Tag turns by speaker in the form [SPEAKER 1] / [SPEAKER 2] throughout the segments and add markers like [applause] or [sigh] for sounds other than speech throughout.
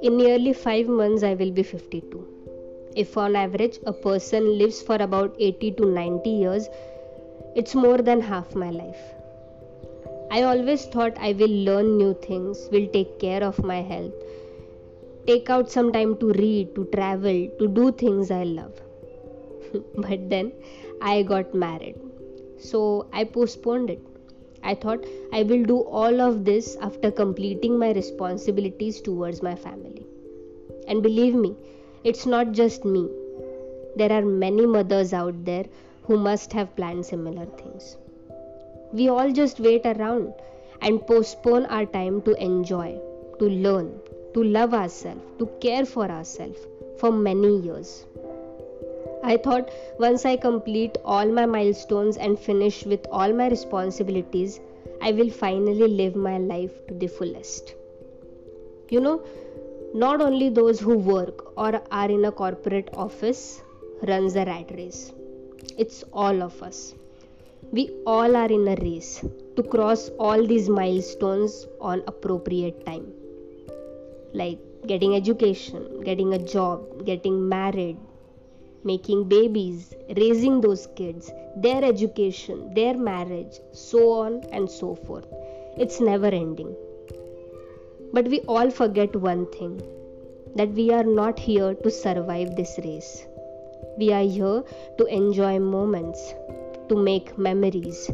[SPEAKER 1] In nearly 5 months, I will be 52. If on average a person lives for about 80 to 90 years, it's more than half my life. I always thought I will learn new things, will take care of my health, take out some time to read, to travel, to do things I love. [laughs] but then I got married. So I postponed it. I thought I will do all of this after completing my responsibilities towards my family. And believe me, it's not just me. There are many mothers out there who must have planned similar things. We all just wait around and postpone our time to enjoy, to learn, to love ourselves, to care for ourselves for many years. I thought once I complete all my milestones and finish with all my responsibilities, I will finally live my life to the fullest. You know, not only those who work or are in a corporate office runs the rat race. It's all of us. We all are in a race to cross all these milestones on appropriate time. Like getting education, getting a job, getting married, making babies, raising those kids, their education, their marriage, so on and so forth. It's never ending. But we all forget one thing that we are not here to survive this race. We are here to enjoy moments, to make memories,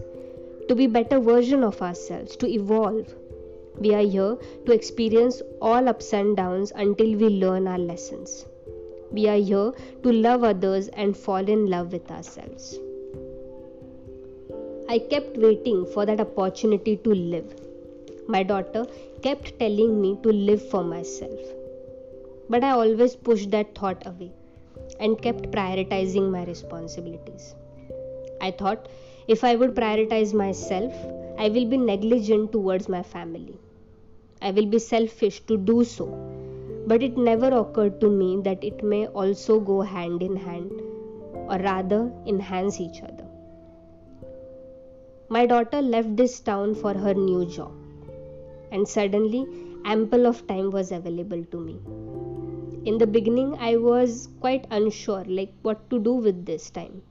[SPEAKER 1] to be better version of ourselves, to evolve. We are here to experience all ups and downs until we learn our lessons. We are here to love others and fall in love with ourselves. I kept waiting for that opportunity to live. My daughter kept telling me to live for myself. But I always pushed that thought away and kept prioritizing my responsibilities. I thought if I would prioritize myself, I will be negligent towards my family. I will be selfish to do so but it never occurred to me that it may also go hand in hand, or rather enhance each other. My daughter left this town for her new job, and suddenly ample of time was available to me. In the beginning, I was quite unsure like what to do with this time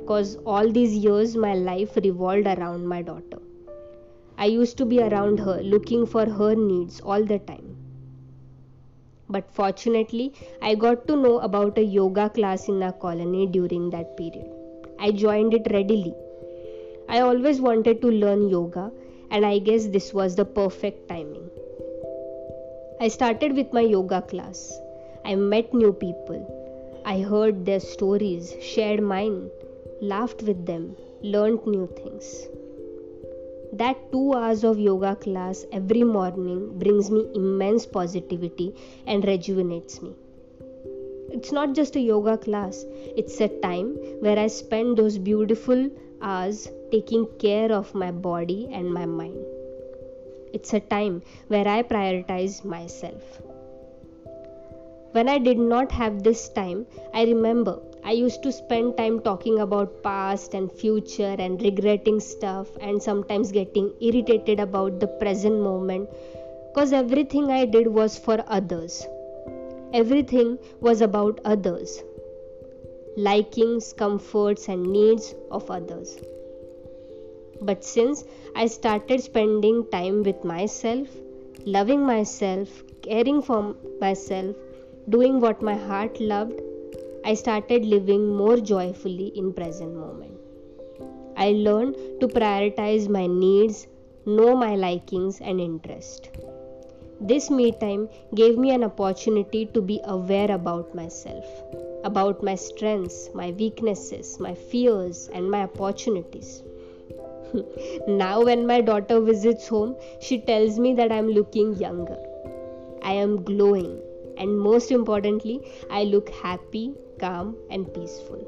[SPEAKER 1] because all these years my life revolved around my daughter. I used to be around her looking for her needs all the time but fortunately, I got to know about a yoga class in our colony during that period. I joined it readily. I always wanted to learn yoga, and I guess this was the perfect timing. I started with my yoga class. I met new people. I heard their stories, shared mine, laughed with them, learned new things. That two hours of yoga class every morning brings me immense positivity and rejuvenates me. It's not just a yoga class, it's a time where I spend those beautiful hours taking care of my body and my mind. It's a time where I prioritize myself. When I did not have this time, I remember I used to spend time talking about past and future and regretting stuff and sometimes getting irritated about the present moment because everything I did was for others. Everything was about others. Likings, comforts, and needs of others. But since I started spending time with myself, loving myself, caring for myself, doing what my heart loved, I started living more joyfully in present moment. I learned to prioritize my needs, know my likings and interest. This me time gave me an opportunity to be aware about myself, about my strengths, my weaknesses, my fears and my opportunities. [laughs] now when my daughter visits home, she tells me that I am looking younger. I am glowing and most importantly, I look happy, calm, and peaceful.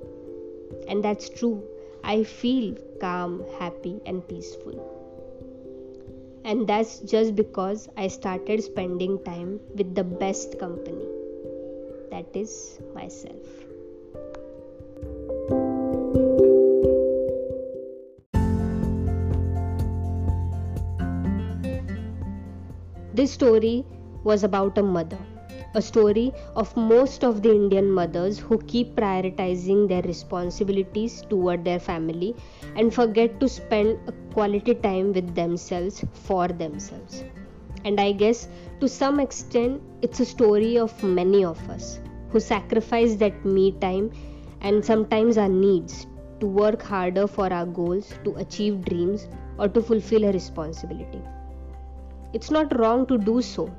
[SPEAKER 1] And that's true. I feel calm, happy, and peaceful. And that's just because I started spending time with the best company that is myself. This story was about a mother a story of most of the Indian mothers who keep prioritizing their responsibilities toward their family and forget to spend quality time with themselves for themselves. And I guess to some extent, it's a story of many of us who sacrifice that me time and sometimes our needs to work harder for our goals, to achieve dreams, or to fulfill a responsibility. It's not wrong to do so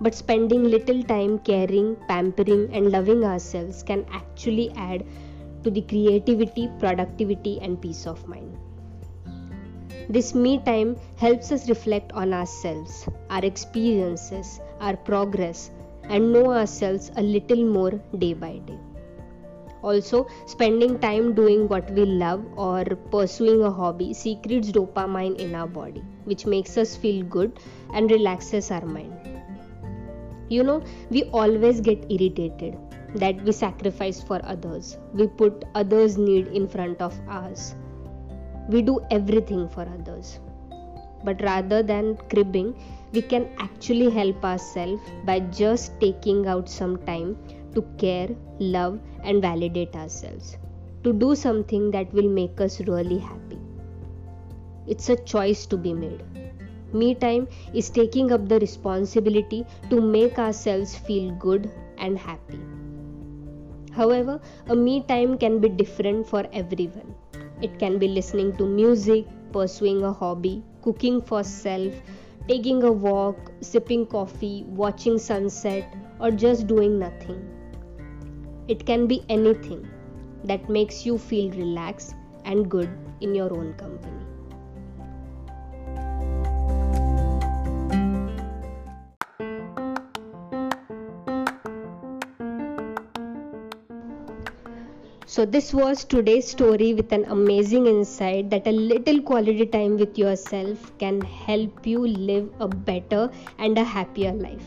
[SPEAKER 1] but spending little time caring, pampering, and loving ourselves can actually add to the creativity, productivity, and peace of mind. This me time helps us reflect on ourselves, our experiences, our progress, and know ourselves a little more day by day. Also, spending time doing what we love or pursuing a hobby secretes dopamine in our body, which makes us feel good and relaxes our mind. You know, we always get irritated that we sacrifice for others. We put others' need in front of ours. We do everything for others. But rather than cribbing, we can actually help ourselves by just taking out some time to care, love, and validate ourselves. To do something that will make us really happy. It's a choice to be made. Me time is taking up the responsibility to make ourselves feel good and happy. However, a me time can be different for everyone. It can be listening to music, pursuing a hobby, cooking for self, taking a walk, sipping coffee, watching sunset, or just doing nothing. It can be anything that makes you feel relaxed and good in your own company. So, this was today's story with an amazing insight that a little quality time with yourself can help you live a better and a happier life.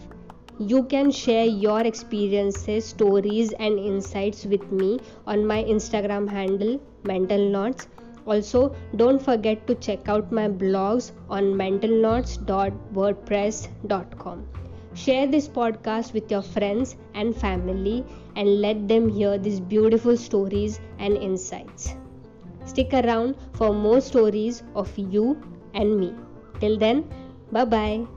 [SPEAKER 1] You can share your experiences, stories, and insights with me on my Instagram handle, Mental Knots. Also, don't forget to check out my blogs on mentalknots.wordpress.com. Share this podcast with your friends and family and let them hear these beautiful stories and insights. Stick around for more stories of you and me. Till then, bye bye.